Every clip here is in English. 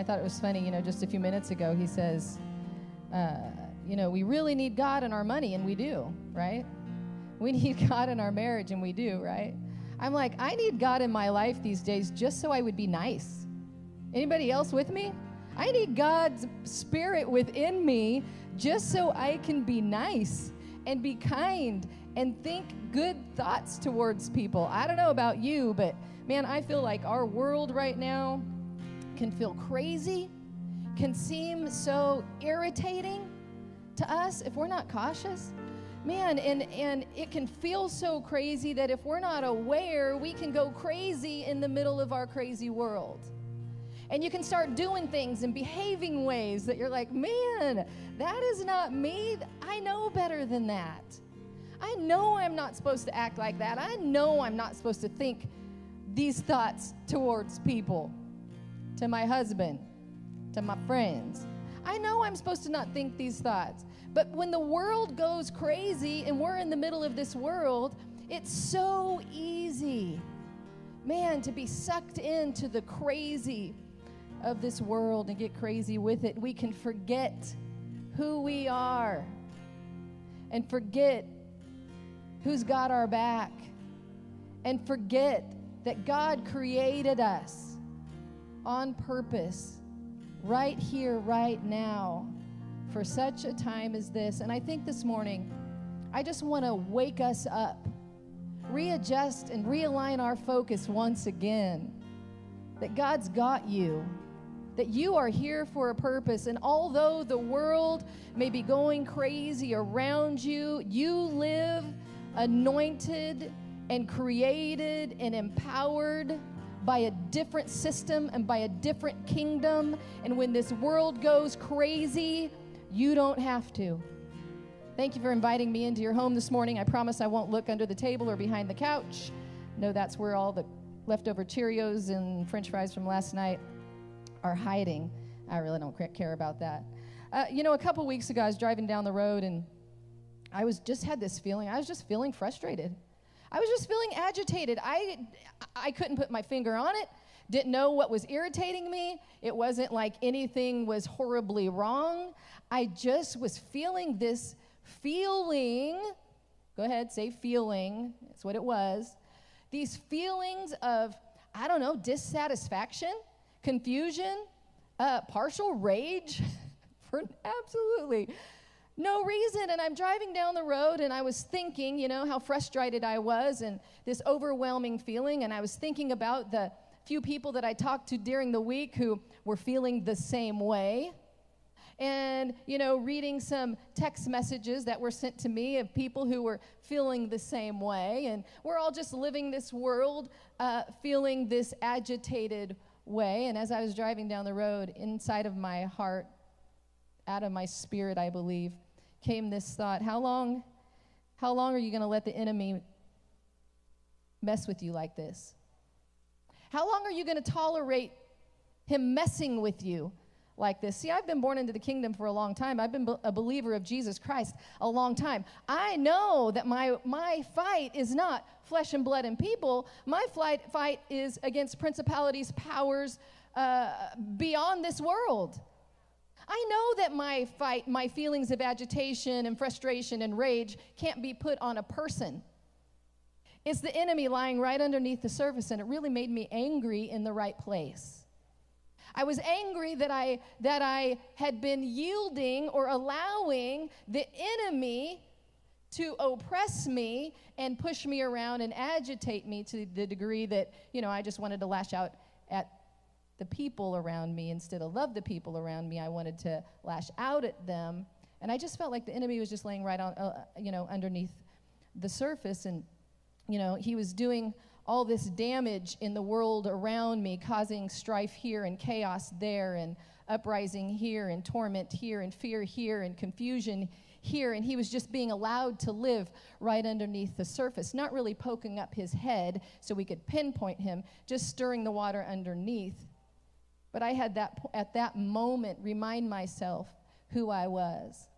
I thought it was funny, you know, just a few minutes ago, he says, uh, you know, we really need God in our money, and we do, right? We need God in our marriage, and we do, right? I'm like, I need God in my life these days just so I would be nice. Anybody else with me? I need God's spirit within me just so I can be nice and be kind and think good thoughts towards people. I don't know about you, but man, I feel like our world right now can feel crazy, can seem so irritating to us if we're not cautious. Man, and, and it can feel so crazy that if we're not aware, we can go crazy in the middle of our crazy world. And you can start doing things and behaving ways that you're like, man, that is not me. I know better than that. I know I'm not supposed to act like that. I know I'm not supposed to think these thoughts towards people, to my husband, to my friends. I know I'm supposed to not think these thoughts. But when the world goes crazy and we're in the middle of this world, it's so easy, man, to be sucked into the crazy of this world and get crazy with it. We can forget who we are and forget who's got our back and forget that God created us on purpose right here, right now, for such a time as this. And I think this morning, I just want to wake us up, readjust, and realign our focus once again that God's got you that you are here for a purpose. And although the world may be going crazy around you, you live anointed and created and empowered by a different system and by a different kingdom. And when this world goes crazy, you don't have to. Thank you for inviting me into your home this morning. I promise I won't look under the table or behind the couch. No, that's where all the leftover Cheerios and french fries from last night are hiding. I really don't care about that. Uh, you know, a couple weeks ago, I was driving down the road and I was just had this feeling. I was just feeling frustrated. I was just feeling agitated. I, I couldn't put my finger on it. Didn't know what was irritating me. It wasn't like anything was horribly wrong. I just was feeling this feeling. Go ahead, say feeling. That's what it was. These feelings of, I don't know, dissatisfaction confusion, uh, partial rage for absolutely no reason. And I'm driving down the road and I was thinking, you know, how frustrated I was and this overwhelming feeling. And I was thinking about the few people that I talked to during the week who were feeling the same way. And, you know, reading some text messages that were sent to me of people who were feeling the same way. And we're all just living this world uh, feeling this agitated way. And as I was driving down the road, inside of my heart, out of my spirit, I believe, came this thought How long, how long are you going to let the enemy mess with you like this? How long are you going to tolerate him messing with you like this. See, I've been born into the kingdom for a long time. I've been a believer of Jesus Christ a long time. I know that my, my fight is not flesh and blood and people. My fight, fight is against principalities, powers uh, beyond this world. I know that my fight, my feelings of agitation and frustration and rage can't be put on a person. It's the enemy lying right underneath the surface, and it really made me angry in the right place. I was angry that I, that I had been yielding or allowing the enemy to oppress me and push me around and agitate me to the degree that, you know, I just wanted to lash out at the people around me instead of love the people around me. I wanted to lash out at them. And I just felt like the enemy was just laying right on, uh, you know, underneath the surface. And, you know, he was doing all this damage in the world around me, causing strife here and chaos there, and uprising here, and torment here, and fear here, and confusion here. And he was just being allowed to live right underneath the surface, not really poking up his head so we could pinpoint him, just stirring the water underneath. But I had that, at that moment, remind myself who I was.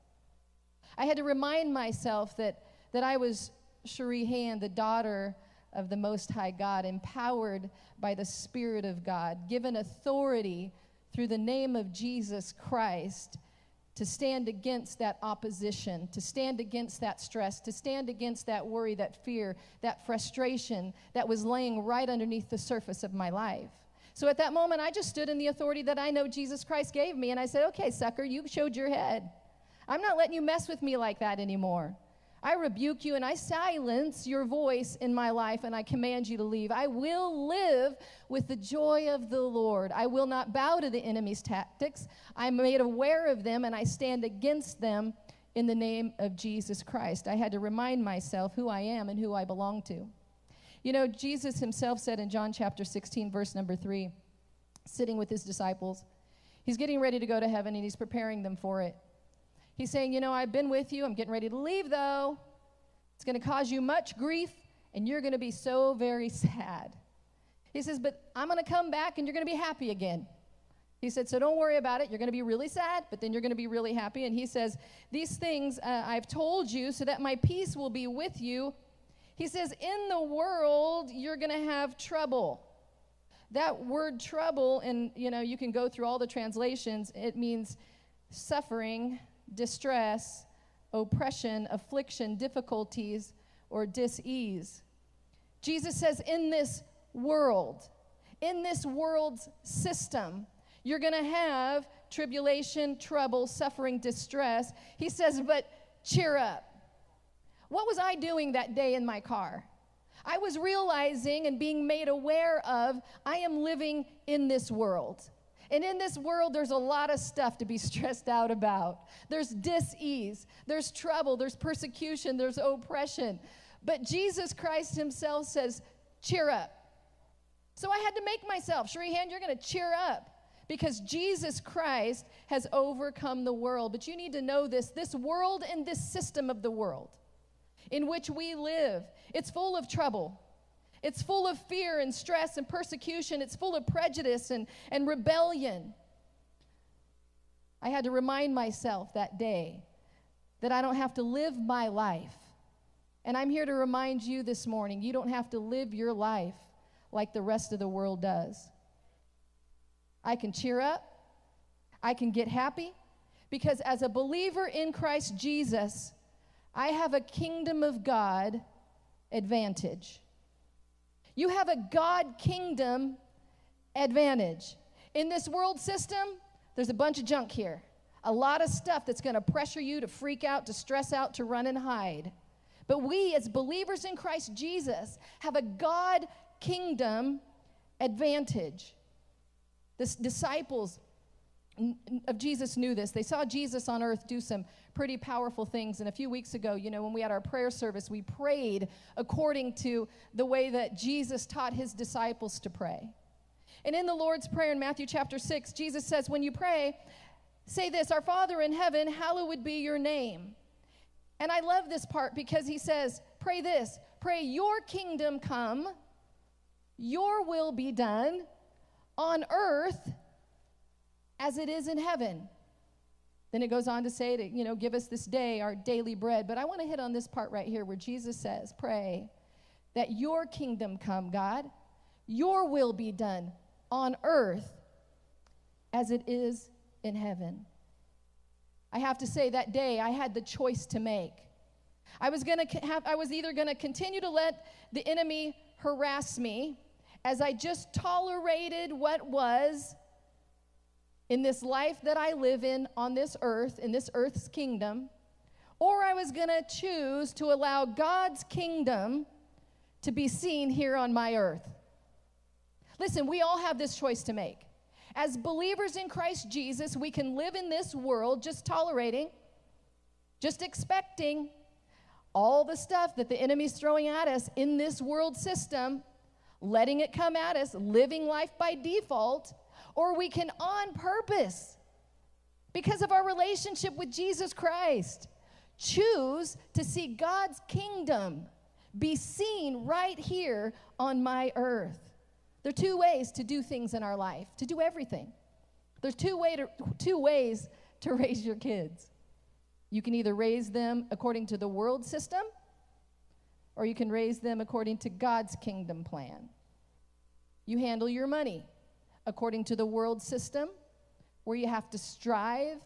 I had to remind myself that, that I was Cherie Hand, the daughter of the Most High God, empowered by the Spirit of God, given authority through the name of Jesus Christ to stand against that opposition, to stand against that stress, to stand against that worry, that fear, that frustration that was laying right underneath the surface of my life. So at that moment, I just stood in the authority that I know Jesus Christ gave me, and I said, Okay, sucker, you showed your head. I'm not letting you mess with me like that anymore. I rebuke you and I silence your voice in my life and I command you to leave. I will live with the joy of the Lord. I will not bow to the enemy's tactics. I'm made aware of them and I stand against them in the name of Jesus Christ. I had to remind myself who I am and who I belong to. You know, Jesus himself said in John chapter 16, verse number 3, sitting with his disciples, he's getting ready to go to heaven and he's preparing them for it. He's saying, You know, I've been with you. I'm getting ready to leave, though. It's going to cause you much grief, and you're going to be so very sad. He says, But I'm going to come back, and you're going to be happy again. He said, So don't worry about it. You're going to be really sad, but then you're going to be really happy. And he says, These things uh, I've told you so that my peace will be with you. He says, In the world, you're going to have trouble. That word trouble, and you know, you can go through all the translations, it means suffering, distress, oppression, affliction, difficulties, or dis-ease. Jesus says, in this world, in this world's system, you're going to have tribulation, trouble, suffering, distress. He says, but cheer up. What was I doing that day in my car? I was realizing and being made aware of I am living in this world. And in this world, there's a lot of stuff to be stressed out about. There's dis-ease, there's trouble, there's persecution, there's oppression. But Jesus Christ himself says, cheer up. So I had to make myself, Hand, you're going to cheer up because Jesus Christ has overcome the world. But you need to know this this world and this system of the world in which we live, it's full of trouble. It's full of fear and stress and persecution. It's full of prejudice and, and rebellion. I had to remind myself that day that I don't have to live my life. And I'm here to remind you this morning you don't have to live your life like the rest of the world does. I can cheer up, I can get happy, because as a believer in Christ Jesus, I have a kingdom of God advantage. You have a God kingdom advantage. In this world system, there's a bunch of junk here. A lot of stuff that's going to pressure you to freak out, to stress out, to run and hide. But we, as believers in Christ Jesus, have a God kingdom advantage. The disciples of Jesus knew this. They saw Jesus on earth do some pretty powerful things. And a few weeks ago, you know, when we had our prayer service, we prayed according to the way that Jesus taught his disciples to pray. And in the Lord's Prayer in Matthew chapter 6, Jesus says, When you pray, say this Our Father in heaven, hallowed be your name. And I love this part because he says, Pray this, pray your kingdom come, your will be done on earth as it is in heaven. Then it goes on to say to, you know, give us this day our daily bread. But I want to hit on this part right here where Jesus says, pray that your kingdom come, God, your will be done on earth as it is in heaven. I have to say that day I had the choice to make. I was going to have I was either going to continue to let the enemy harass me as I just tolerated what was in this life that I live in on this earth, in this earth's kingdom, or I was going to choose to allow God's kingdom to be seen here on my earth. Listen, we all have this choice to make. As believers in Christ Jesus, we can live in this world just tolerating, just expecting all the stuff that the enemy's throwing at us in this world system, letting it come at us, living life by default or we can on purpose, because of our relationship with Jesus Christ, choose to see God's kingdom be seen right here on my earth. There are two ways to do things in our life, to do everything. There's two, way to, two ways to raise your kids. You can either raise them according to the world system, or you can raise them according to God's kingdom plan. You handle your money according to the world system, where you have to strive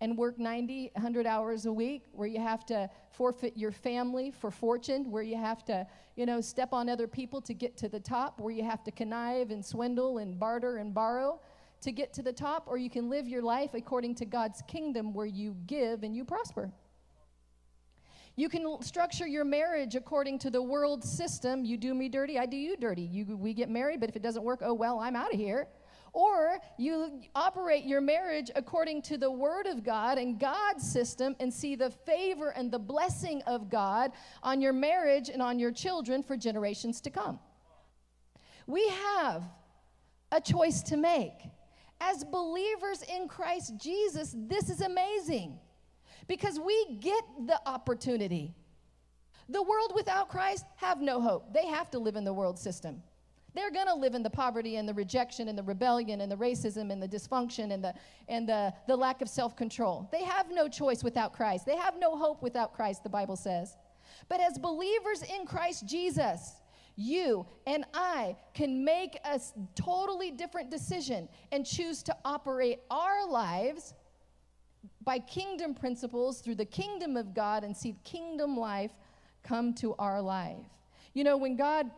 and work 90, 100 hours a week, where you have to forfeit your family for fortune, where you have to, you know, step on other people to get to the top, where you have to connive and swindle and barter and borrow to get to the top, or you can live your life according to God's kingdom where you give and you prosper. You can structure your marriage according to the world system. You do me dirty, I do you dirty. You, we get married, but if it doesn't work, oh well, I'm out of here. Or you operate your marriage according to the Word of God and God's system and see the favor and the blessing of God on your marriage and on your children for generations to come. We have a choice to make. As believers in Christ Jesus, this is amazing because we get the opportunity. The world without Christ have no hope. They have to live in the world system. They're going to live in the poverty and the rejection and the rebellion and the racism and the dysfunction and the and the, the lack of self-control. They have no choice without Christ. They have no hope without Christ, the Bible says. But as believers in Christ Jesus, you and I can make a totally different decision and choose to operate our lives by kingdom principles through the kingdom of God and see kingdom life come to our life. You know, when God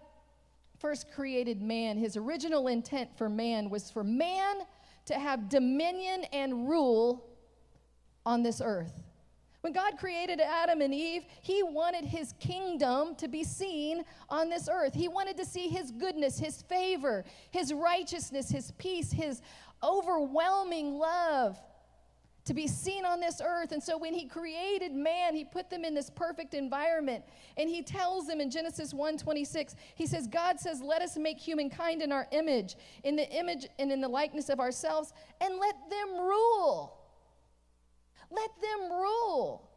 first created man, his original intent for man was for man to have dominion and rule on this earth. When God created Adam and Eve, He wanted His kingdom to be seen on this earth. He wanted to see His goodness, His favor, His righteousness, His peace, His overwhelming love to be seen on this earth. And so when he created man, he put them in this perfect environment. And he tells them in Genesis 1:26, he says, God says, "Let us make humankind in our image, in the image and in the likeness of ourselves, and let them rule." Let them rule.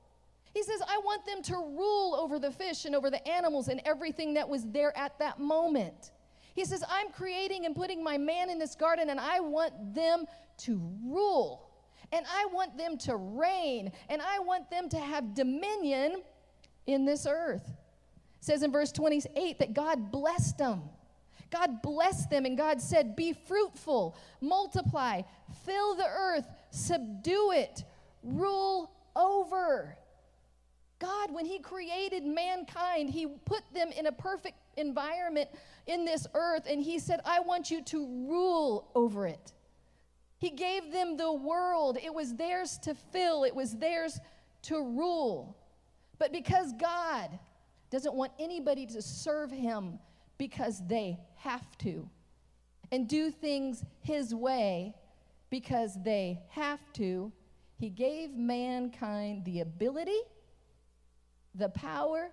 He says, I want them to rule over the fish and over the animals and everything that was there at that moment. He says, I'm creating and putting my man in this garden, and I want them to rule. And I want them to reign. And I want them to have dominion in this earth. It says in verse 28 that God blessed them. God blessed them, and God said, Be fruitful, multiply, fill the earth, subdue it, rule over. God, when He created mankind, He put them in a perfect environment in this earth, and He said, I want you to rule over it. He gave them the world, it was theirs to fill, it was theirs to rule. But because God doesn't want anybody to serve Him because they have to, and do things His way because they have to, he gave mankind the ability, the power,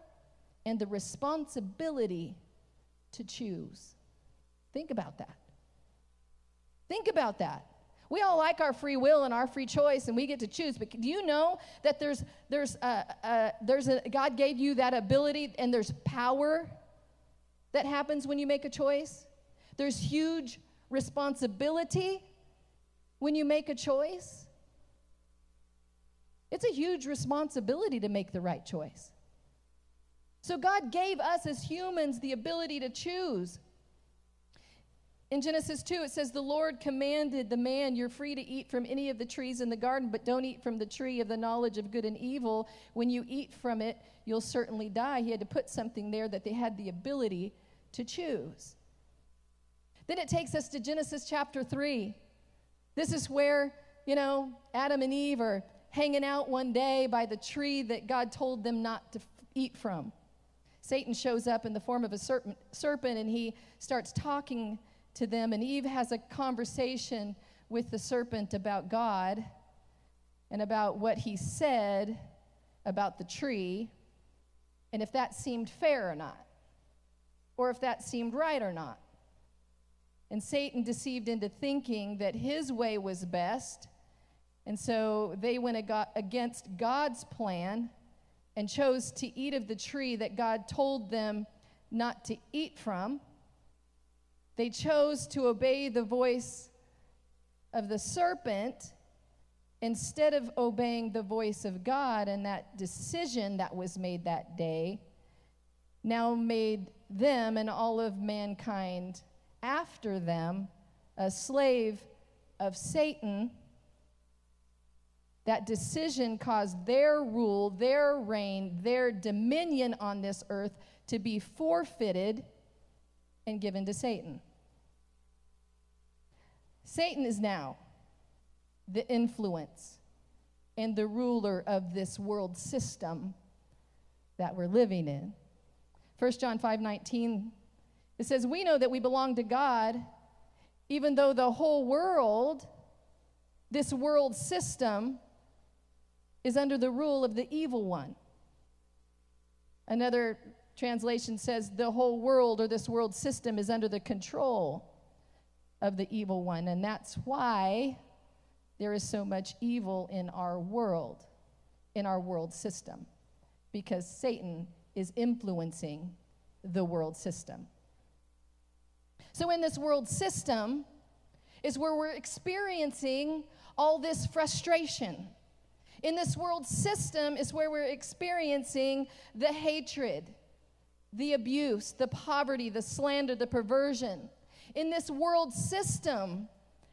and the responsibility to choose. Think about that. Think about that. We all like our free will and our free choice, and we get to choose. But do you know that there's there's a, a, there's a God gave you that ability, and there's power that happens when you make a choice. There's huge responsibility when you make a choice. It's a huge responsibility to make the right choice. So, God gave us as humans the ability to choose. In Genesis 2, it says, The Lord commanded the man, You're free to eat from any of the trees in the garden, but don't eat from the tree of the knowledge of good and evil. When you eat from it, you'll certainly die. He had to put something there that they had the ability to choose. Then it takes us to Genesis chapter 3. This is where, you know, Adam and Eve are hanging out one day by the tree that God told them not to eat from. Satan shows up in the form of a serpent, serpent and he starts talking to them. And Eve has a conversation with the serpent about God and about what he said about the tree and if that seemed fair or not, or if that seemed right or not. And Satan deceived into thinking that his way was best and so they went against God's plan and chose to eat of the tree that God told them not to eat from. They chose to obey the voice of the serpent instead of obeying the voice of God, and that decision that was made that day now made them and all of mankind after them a slave of Satan that decision caused their rule, their reign, their dominion on this earth to be forfeited and given to Satan. Satan is now the influence and the ruler of this world system that we're living in. 1 John 5 19, it says, We know that we belong to God, even though the whole world, this world system, is under the rule of the evil one. Another translation says, The whole world or this world system is under the control of the evil one. And that's why there is so much evil in our world, in our world system, because Satan is influencing the world system. So, in this world system, is where we're experiencing all this frustration. In this world system is where we're experiencing the hatred, the abuse, the poverty, the slander, the perversion in this world system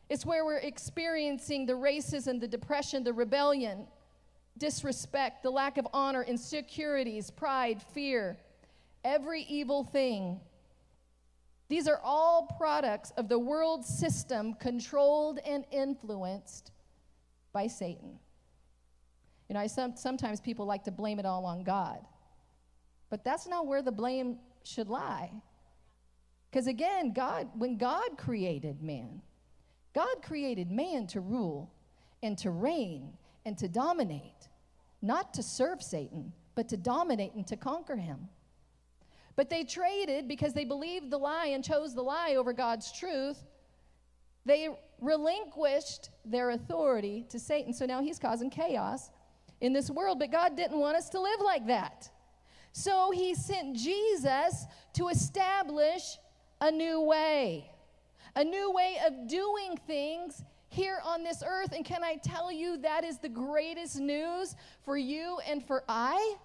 is where we're experiencing the racism, the depression, the rebellion, disrespect, the lack of honor, insecurities, pride, fear, every evil thing. These are all products of the world system controlled and influenced by Satan. You know, I, some, sometimes people like to blame it all on God, but that's not where the blame should lie. Because again, God, when God created man, God created man to rule and to reign and to dominate, not to serve Satan, but to dominate and to conquer him. But they traded because they believed the lie and chose the lie over God's truth. They relinquished their authority to Satan. So now he's causing chaos in this world. But God didn't want us to live like that. So he sent Jesus to establish a new way, a new way of doing things here on this earth. And can I tell you that is the greatest news for you and for I?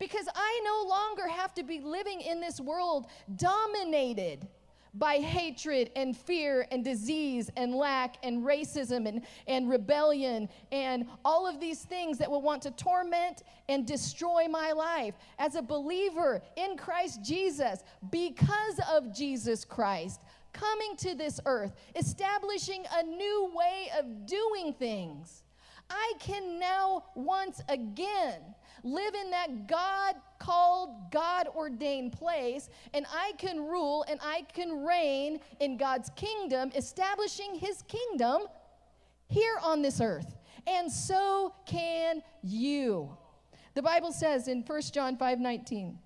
Because I no longer have to be living in this world dominated by hatred and fear and disease and lack and racism and, and rebellion and all of these things that will want to torment and destroy my life. As a believer in Christ Jesus, because of Jesus Christ, coming to this earth, establishing a new way of doing things, I can now once again live in that God called, God ordained place, and I can rule and I can reign in God's kingdom, establishing his kingdom here on this earth. And so can you. The Bible says in 1 John 5 19,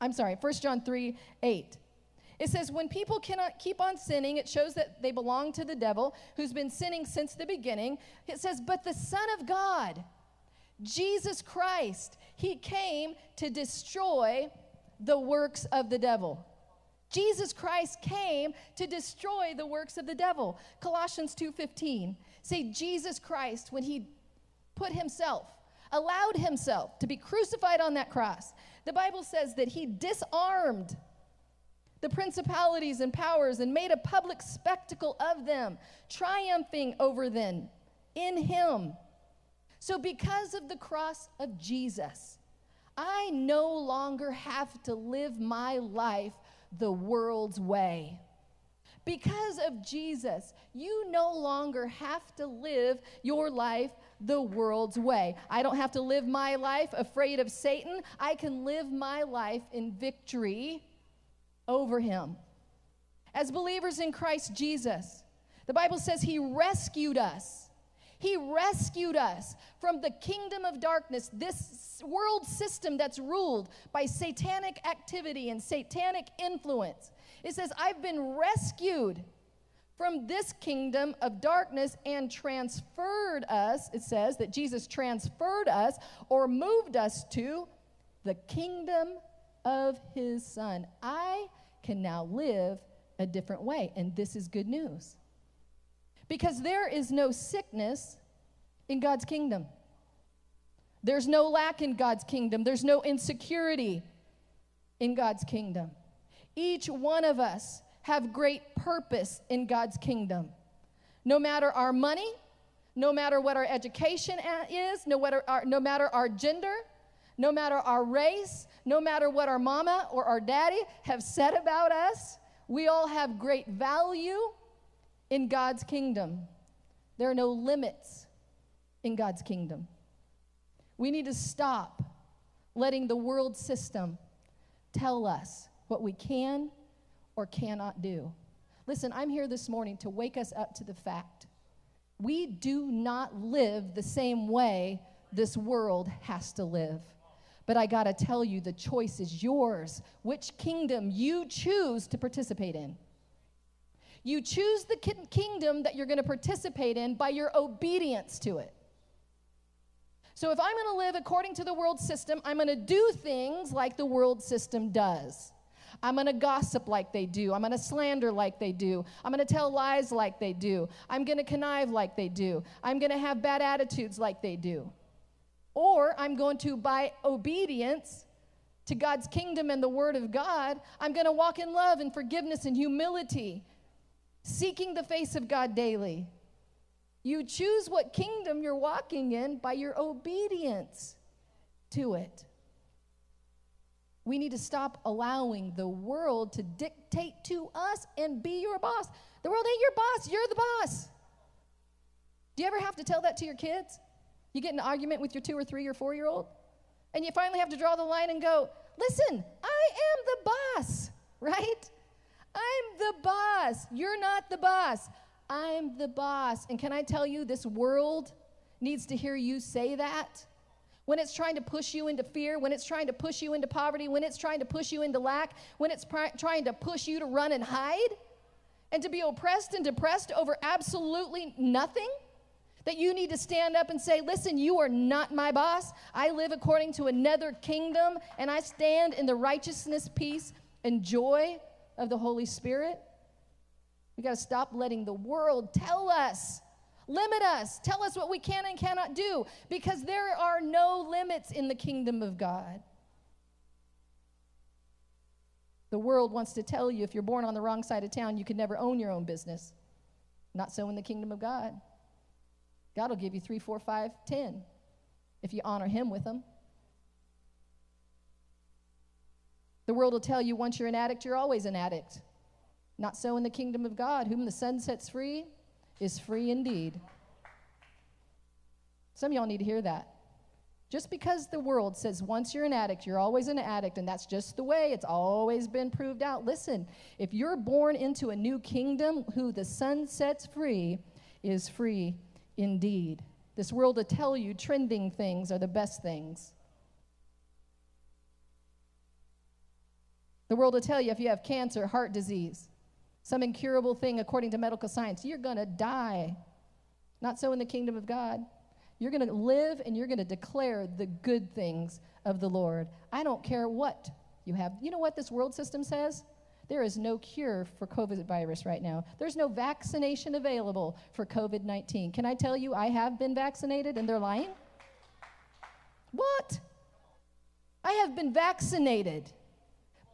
I'm sorry, 1 John 3 8. It says, when people cannot keep on sinning, it shows that they belong to the devil who's been sinning since the beginning. It says, but the Son of God, Jesus Christ, he came to destroy the works of the devil. Jesus Christ came to destroy the works of the devil. Colossians 2:15 say Jesus Christ when he put himself allowed himself to be crucified on that cross. The Bible says that he disarmed the principalities and powers and made a public spectacle of them, triumphing over them in him. So, because of the cross of Jesus, I no longer have to live my life the world's way. Because of Jesus, you no longer have to live your life the world's way. I don't have to live my life afraid of Satan. I can live my life in victory over him. As believers in Christ Jesus, the Bible says he rescued us he rescued us from the kingdom of darkness, this world system that's ruled by satanic activity and satanic influence. It says, I've been rescued from this kingdom of darkness and transferred us. It says that Jesus transferred us or moved us to the kingdom of his son. I can now live a different way, and this is good news. Because there is no sickness in God's kingdom. There's no lack in God's kingdom. There's no insecurity in God's kingdom. Each one of us have great purpose in God's kingdom. No matter our money, no matter what our education is, no matter our, no matter our gender, no matter our race, no matter what our mama or our daddy have said about us, we all have great value in God's kingdom. There are no limits in God's kingdom. We need to stop letting the world system tell us what we can or cannot do. Listen, I'm here this morning to wake us up to the fact we do not live the same way this world has to live. But I got to tell you, the choice is yours. Which kingdom you choose to participate in. You choose the kingdom that you're going to participate in by your obedience to it. So if I'm going to live according to the world system, I'm going to do things like the world system does. I'm going to gossip like they do. I'm going to slander like they do. I'm going to tell lies like they do. I'm going to connive like they do. I'm going to have bad attitudes like they do. Or I'm going to, by obedience to God's kingdom and the Word of God, I'm going to walk in love and forgiveness and humility, seeking the face of God daily. You choose what kingdom you're walking in by your obedience to it. We need to stop allowing the world to dictate to us and be your boss. The world ain't your boss, you're the boss. Do you ever have to tell that to your kids? You get an argument with your two or three or four year old, and you finally have to draw the line and go, Listen, I am the boss, right? I'm the boss. You're not the boss. I'm the boss. And can I tell you, this world needs to hear you say that when it's trying to push you into fear, when it's trying to push you into poverty, when it's trying to push you into lack, when it's pr- trying to push you to run and hide and to be oppressed and depressed over absolutely nothing, that you need to stand up and say, Listen, you are not my boss. I live according to another kingdom, and I stand in the righteousness, peace, and joy of the Holy Spirit. We got to stop letting the world tell us limit us, tell us what we can and cannot do, because there are no limits in the kingdom of God. The world wants to tell you if you're born on the wrong side of town, you can never own your own business. Not so in the kingdom of God. God will give you three, four, five, ten if you honor Him with them. The world will tell you once you're an addict, you're always an addict. Not so in the kingdom of God. Whom the Son sets free is free indeed. Some of y'all need to hear that. Just because the world says once you're an addict, you're always an addict, and that's just the way it's always been proved out. Listen, if you're born into a new kingdom, who the Son sets free is free indeed. This world will tell you trending things are the best things. The world will tell you if you have cancer, heart disease, some incurable thing according to medical science. You're going to die. Not so in the kingdom of God. You're going to live and you're going to declare the good things of the Lord. I don't care what you have. You know what this world system says? There is no cure for COVID virus right now. There's no vaccination available for COVID 19. Can I tell you, I have been vaccinated and they're lying? What? I have been vaccinated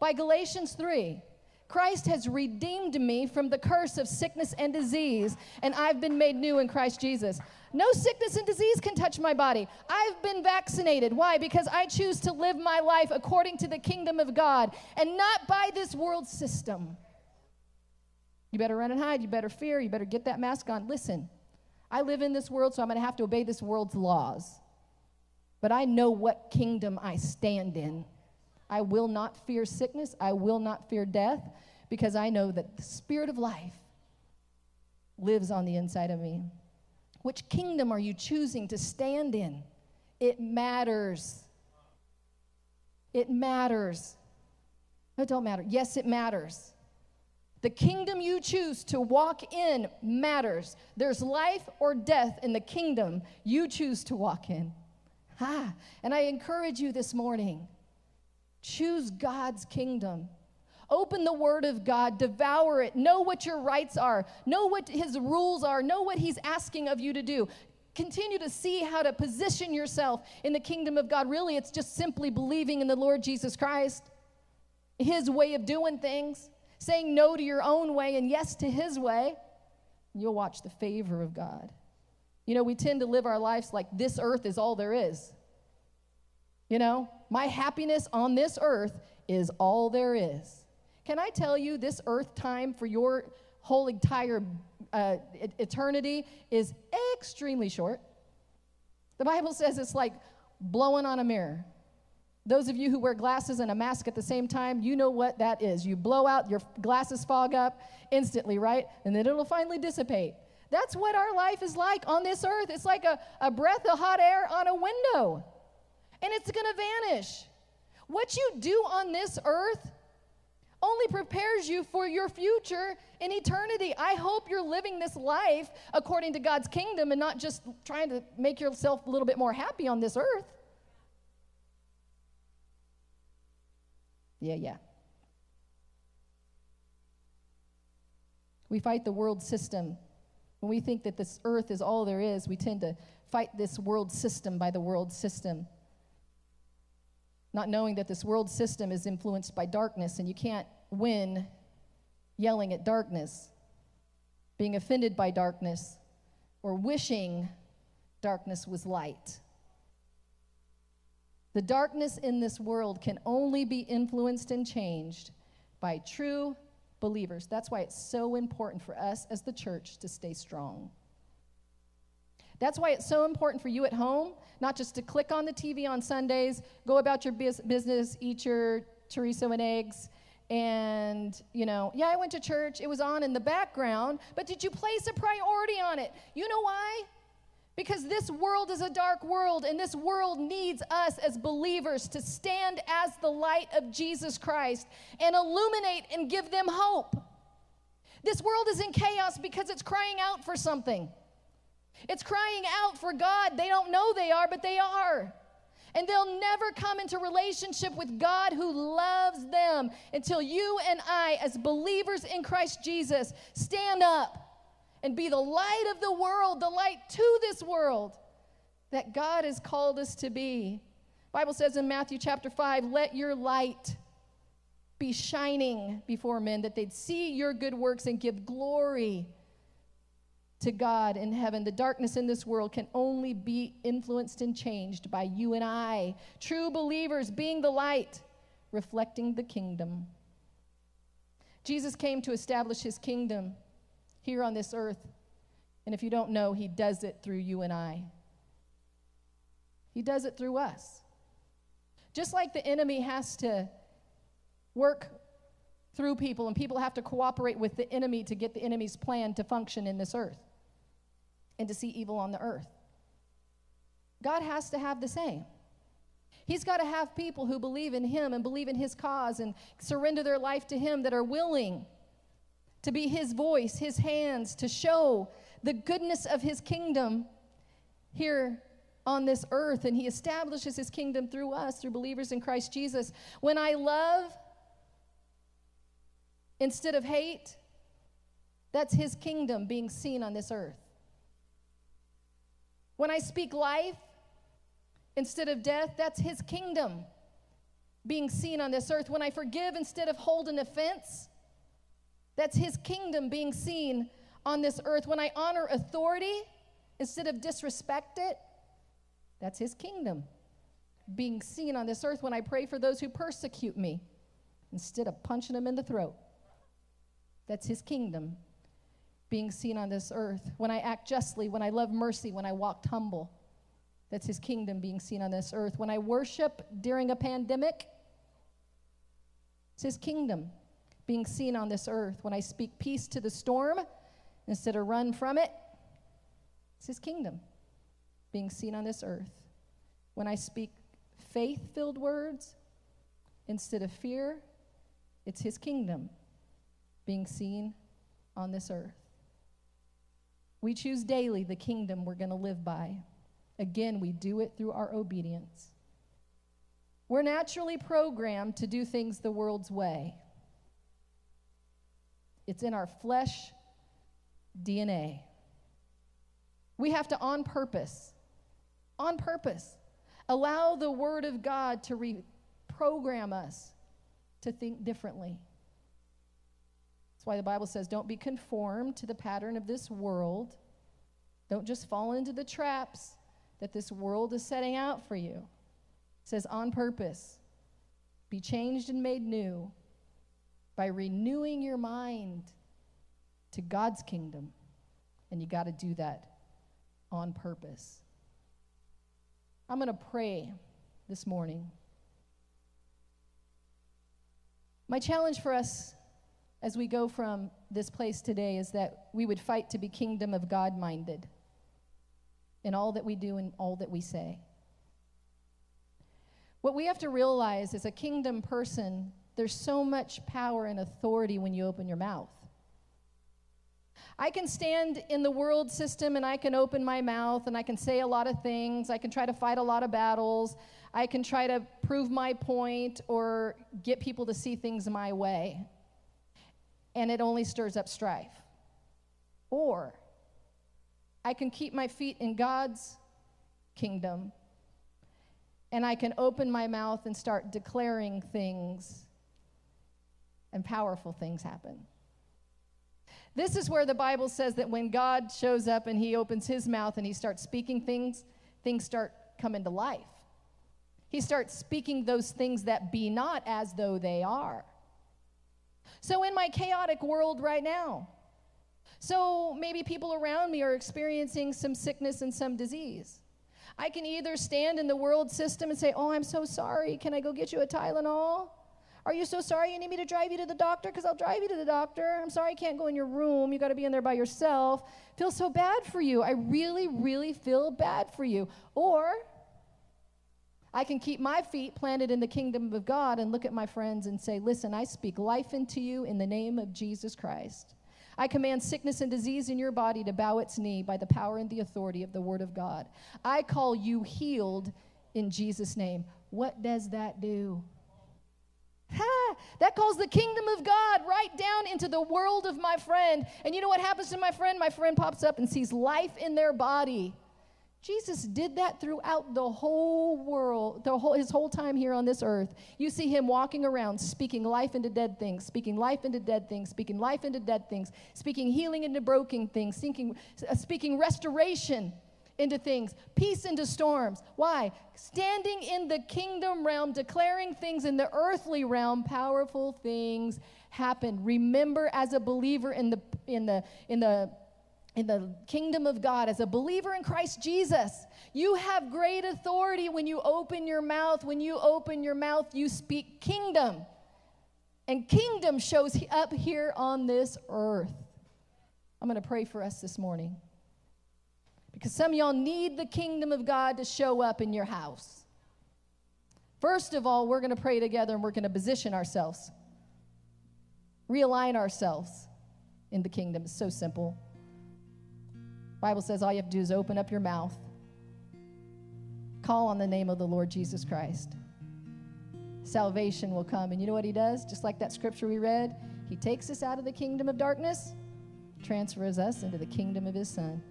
by Galatians 3. Christ has redeemed me from the curse of sickness and disease, and I've been made new in Christ Jesus. No sickness and disease can touch my body. I've been vaccinated. Why? Because I choose to live my life according to the kingdom of God and not by this world system. You better run and hide. You better fear. You better get that mask on. Listen, I live in this world, so I'm going to have to obey this world's laws. But I know what kingdom I stand in. I will not fear sickness. I will not fear death because I know that the spirit of life lives on the inside of me. Which kingdom are you choosing to stand in? It matters. It matters. It don't matter. Yes, it matters. The kingdom you choose to walk in matters. There's life or death in the kingdom you choose to walk in. Ha! And I encourage you this morning choose God's kingdom. Open the Word of God, devour it, know what your rights are, know what His rules are, know what He's asking of you to do. Continue to see how to position yourself in the kingdom of God. Really, it's just simply believing in the Lord Jesus Christ, His way of doing things, saying no to your own way and yes to His way. You'll watch the favor of God You know, we tend to live our lives like this earth is all there is. You know, my happiness on this earth is all there is. Can I tell you, this earth time for your whole entire uh, eternity is extremely short? The Bible says it's like blowing on a mirror. Those of you who wear glasses and a mask at the same time, you know what that is. You blow out, your glasses fog up instantly, right? And then it'll finally dissipate. That's what our life is like on this earth. It's like a, a breath of hot air on a window, and it's going to vanish. What you do on this earth only prepares you for your future in eternity. I hope you're living this life according to God's kingdom and not just trying to make yourself a little bit more happy on this earth. Yeah, yeah. We fight the world system. When we think that this earth is all there is, we tend to fight this world system by the world system. Not knowing that this world system is influenced by darkness, and you can't win yelling at darkness, being offended by darkness, or wishing darkness was light. The darkness in this world can only be influenced and changed by true believers. That's why it's so important for us as the church to stay strong. That's why it's so important for you at home, not just to click on the TV on Sundays, go about your business, eat your chorizo and eggs, and, you know, yeah, I went to church, it was on in the background, but did you place a priority on it? You know why? Because this world is a dark world, and this world needs us as believers to stand as the light of Jesus Christ and illuminate and give them hope. This world is in chaos because it's crying out for something. It's crying out for God. They don't know they are, but they are. And they'll never come into relationship with God who loves them until you and I, as believers in Christ Jesus, stand up and be the light of the world, the light to this world that God has called us to be. Bible says in Matthew chapter 5, let your light be shining before men that they'd see your good works and give glory to God in heaven. The darkness in this world can only be influenced and changed by you and I, true believers being the light, reflecting the kingdom. Jesus came to establish his kingdom here on this earth. And if you don't know, He does it through you and I. He does it through us. Just like the enemy has to work through people and people have to cooperate with the enemy to get the enemy's plan to function in this earth and to see evil on the earth. God has to have the same. He's got to have people who believe in Him and believe in His cause and surrender their life to Him that are willing to be his voice, his hands, to show the goodness of his kingdom here on this earth. And he establishes his kingdom through us, through believers in Christ Jesus. When I love instead of hate, that's his kingdom being seen on this earth. When I speak life instead of death, that's his kingdom being seen on this earth. When I forgive instead of hold an offense, that's his kingdom being seen on this earth. When I honor authority instead of disrespect it, that's his kingdom being seen on this earth. When I pray for those who persecute me instead of punching them in the throat, that's his kingdom being seen on this earth. When I act justly, when I love mercy, when I walk humble, that's his kingdom being seen on this earth. When I worship during a pandemic, it's his kingdom being seen on this earth. When I speak peace to the storm instead of run from it, it's his kingdom being seen on this earth. When I speak faith filled words instead of fear, it's his kingdom being seen on this earth. We choose daily the kingdom we're going to live by. Again, we do it through our obedience. We're naturally programmed to do things the world's way. It's in our flesh DNA. We have to, on purpose, on purpose, allow the Word of God to reprogram us to think differently. That's why the Bible says, don't be conformed to the pattern of this world, Don't just fall into the traps that this world is setting out for you. It says, on purpose, be changed and made new by renewing your mind to God's kingdom. And you got to do that on purpose. I'm going to pray this morning. My challenge for us as we go from this place today is that we would fight to be kingdom of God minded in all that we do and all that we say. What we have to realize as a kingdom person, there's so much power and authority when you open your mouth. I can stand in the world system and I can open my mouth and I can say a lot of things. I can try to fight a lot of battles. I can try to prove my point or get people to see things my way. And it only stirs up strife. Or I can keep my feet in God's kingdom and I can open my mouth and start declaring things, and powerful things happen. This is where the Bible says that when God shows up and he opens his mouth and he starts speaking things, things start coming to life. He starts speaking those things that be not as though they are. So, in my chaotic world right now, so maybe people around me are experiencing some sickness and some disease. I can either stand in the world system and say, Oh, I'm so sorry. Can I go get you a Tylenol? Are you so sorry you need me to drive you to the doctor? Because I'll drive you to the doctor. I'm sorry I can't go in your room. You got to be in there by yourself. Feel so bad for you. I really, really feel bad for you. Or I can keep my feet planted in the kingdom of God and look at my friends and say, Listen, I speak life into you in the name of Jesus Christ. I command sickness and disease in your body to bow its knee by the power and the authority of the Word of God. I call you healed in Jesus' name. What does that do? Ha! That calls the kingdom of God right down into the world of my friend. And you know what happens to my friend? My friend pops up and sees life in their body. Jesus did that throughout the whole world, the whole, his whole time here on this earth. You see him walking around, speaking life into dead things, speaking life into dead things, speaking life into dead things, speaking healing into broken things, speaking, uh, speaking restoration into things, peace into storms. Why? Standing in the kingdom realm, declaring things in the earthly realm, powerful things happen. Remember, as a believer in the in the in the in the kingdom of God, as a believer in Christ Jesus, you have great authority when you open your mouth. When you open your mouth, you speak kingdom. And kingdom shows up here on this earth. I'm going to pray for us this morning. Because some of y'all need the kingdom of God to show up in your house. First of all, we're going to pray together and we're going to position ourselves, realign ourselves in the kingdom. It's so simple. Bible says all you have to do is open up your mouth, call on the name of the Lord Jesus Christ. Salvation will come. And you know what he does? Just like that scripture we read, he takes us out of the kingdom of darkness, transfers us into the kingdom of his son.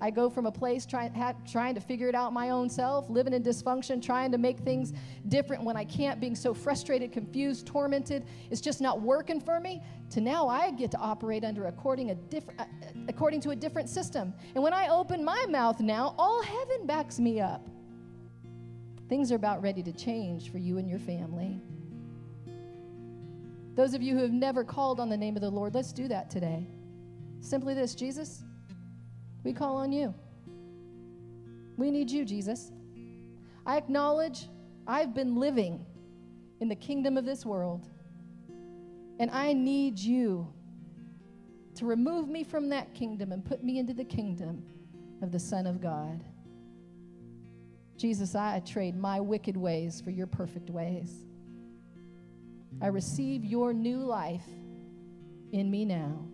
I go from a place trying, ha, trying to figure it out my own self, living in dysfunction, trying to make things different when I can't, being so frustrated, confused, tormented. It's just not working for me. To now I get to operate under according, a different, uh, uh, according to a different system. And when I open my mouth now, all heaven backs me up. Things are about ready to change for you and your family. Those of you who have never called on the name of the Lord, let's do that today. Simply this Jesus, we call on you. We need you, Jesus. I acknowledge I've been living in the kingdom of this world, and I need you to remove me from that kingdom and put me into the kingdom of the Son of God. Jesus, I trade my wicked ways for your perfect ways. I receive your new life in me now.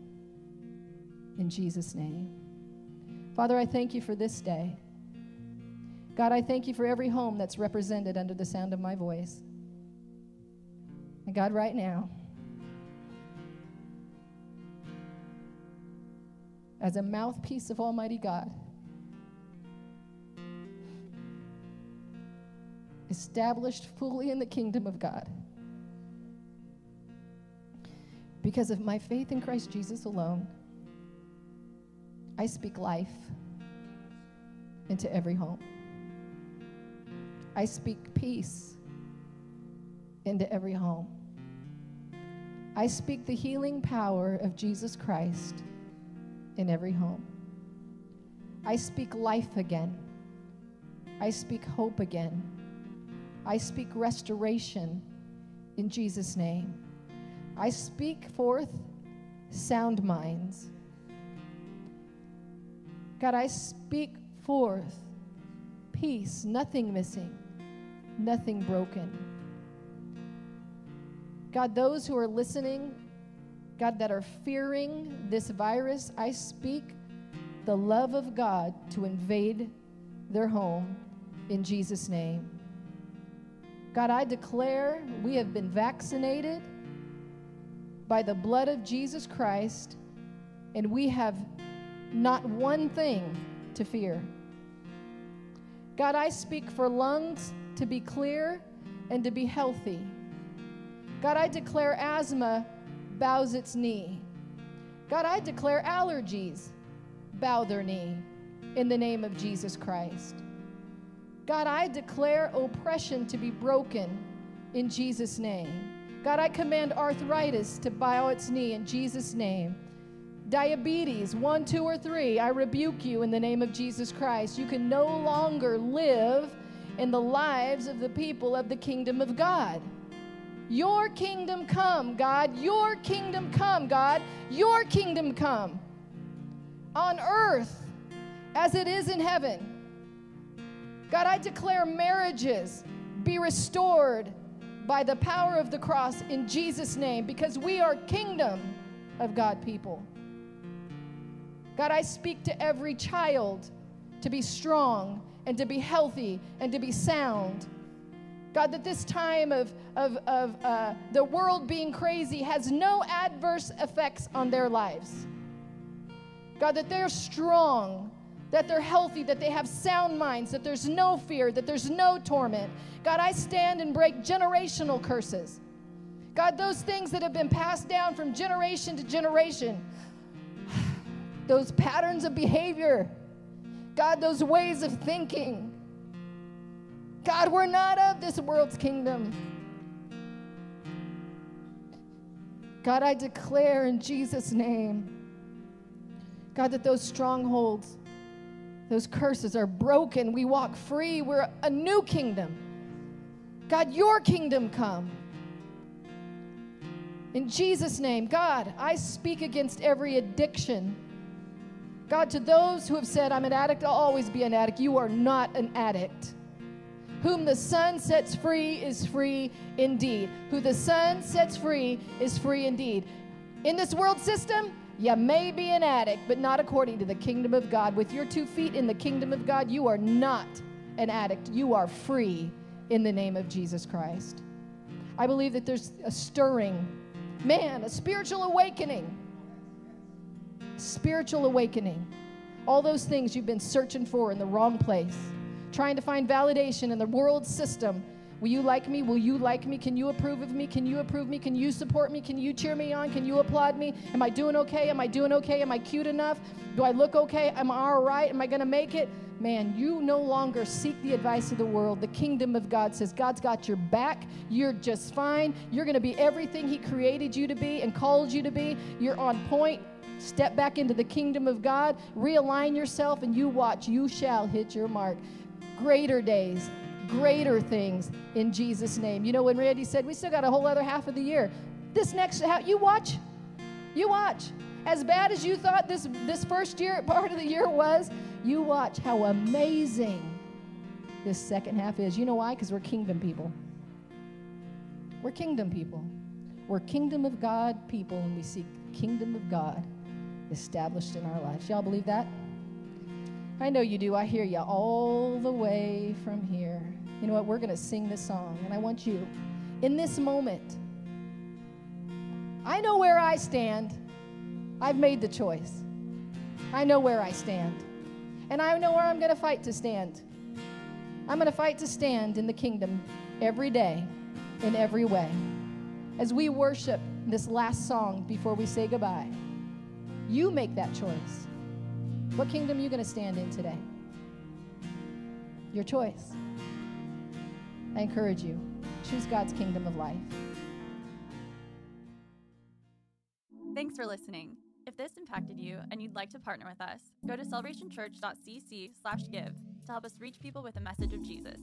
In Jesus' name. Father, I thank you for this day. God, I thank you for every home that's represented under the sound of my voice. And God, right now, as a mouthpiece of Almighty God, established fully in the kingdom of God, because of my faith in Christ Jesus alone. I speak life into every home. I speak peace into every home. I speak the healing power of Jesus Christ in every home. I speak life again. I speak hope again. I speak restoration in Jesus' name. I speak forth sound minds. God, I speak forth peace, nothing missing, nothing broken. God, those who are listening, God, that are fearing this virus, I speak the love of God to invade their home in Jesus' name. God, I declare we have been vaccinated by the blood of Jesus Christ, and we have not one thing to fear. God, I speak for lungs to be clear and to be healthy. God, I declare asthma bows its knee. God, I declare allergies bow their knee in the name of Jesus Christ. God, I declare oppression to be broken in Jesus' name. God, I command arthritis to bow its knee in Jesus' name. Diabetes, one, two, or three, I rebuke you in the name of Jesus Christ. You can no longer live in the lives of the people of the kingdom of God. Your kingdom come, God. Your kingdom come, God. Your kingdom come on earth as it is in heaven. God, I declare marriages be restored by the power of the cross in Jesus' name because we are kingdom of God people. God, I speak to every child to be strong and to be healthy and to be sound. God, that this time of, of, of uh, the world being crazy has no adverse effects on their lives. God, that they're strong that they're healthy, that they have sound minds, that there's no fear, that there's no torment. God, I stand and break generational curses. God, those things that have been passed down from generation to generation, those patterns of behavior, God, those ways of thinking. God, we're not of this world's kingdom. God, I declare in Jesus' name, God, that those strongholds, those curses are broken. We walk free. We're a new kingdom. God, your kingdom come. In Jesus' name, God, I speak against every addiction. God, to those who have said, I'm an addict, I'll always be an addict, you are not an addict. Whom the Son sets free is free indeed. Who the Son sets free is free indeed. In this world system, you may be an addict, but not according to the kingdom of God. With your two feet in the kingdom of God, you are not an addict. You are free in the name of Jesus Christ. I believe that there's a stirring, man, a spiritual awakening. Spiritual awakening. All those things you've been searching for in the wrong place, trying to find validation in the world system Will you like me? Will you like me? Can you approve of me? Can you approve me? Can you support me? Can you cheer me on? Can you applaud me? Am I doing okay? Am I doing okay? Am I cute enough? Do I look okay? Am I all right? Am I going to make it? Man, you no longer seek the advice of the world. The kingdom of God says God's got your back. You're just fine. You're going to be everything He created you to be and called you to be. You're on point. Step back into the kingdom of God, realign yourself, and you watch. You shall hit your mark. Greater days, greater things in Jesus' name. You know, when Randy said, we still got a whole other half of the year. This next half, you watch. You watch. As bad as you thought this, this first year, part of the year was, you watch how amazing this second half is. You know why? Because we're kingdom people. We're kingdom people. We're kingdom of God people, and we seek kingdom of God established in our lives. Y'all believe that? I know you do. I hear you all the way from here. You know what? We're going to sing this song, and I want you in this moment. I know where I stand. I've made the choice. I know where I stand. And I know where I'm going to fight to stand. I'm going to fight to stand in the kingdom every day, in every way. As we worship this last song before we say goodbye, you make that choice. What kingdom are you going to stand in today? Your choice. I encourage you. Choose God's kingdom of life. Thanks for listening. If this impacted you and you'd like to partner with us, go to celebrationchurch.cc/give to help us reach people with the message of Jesus.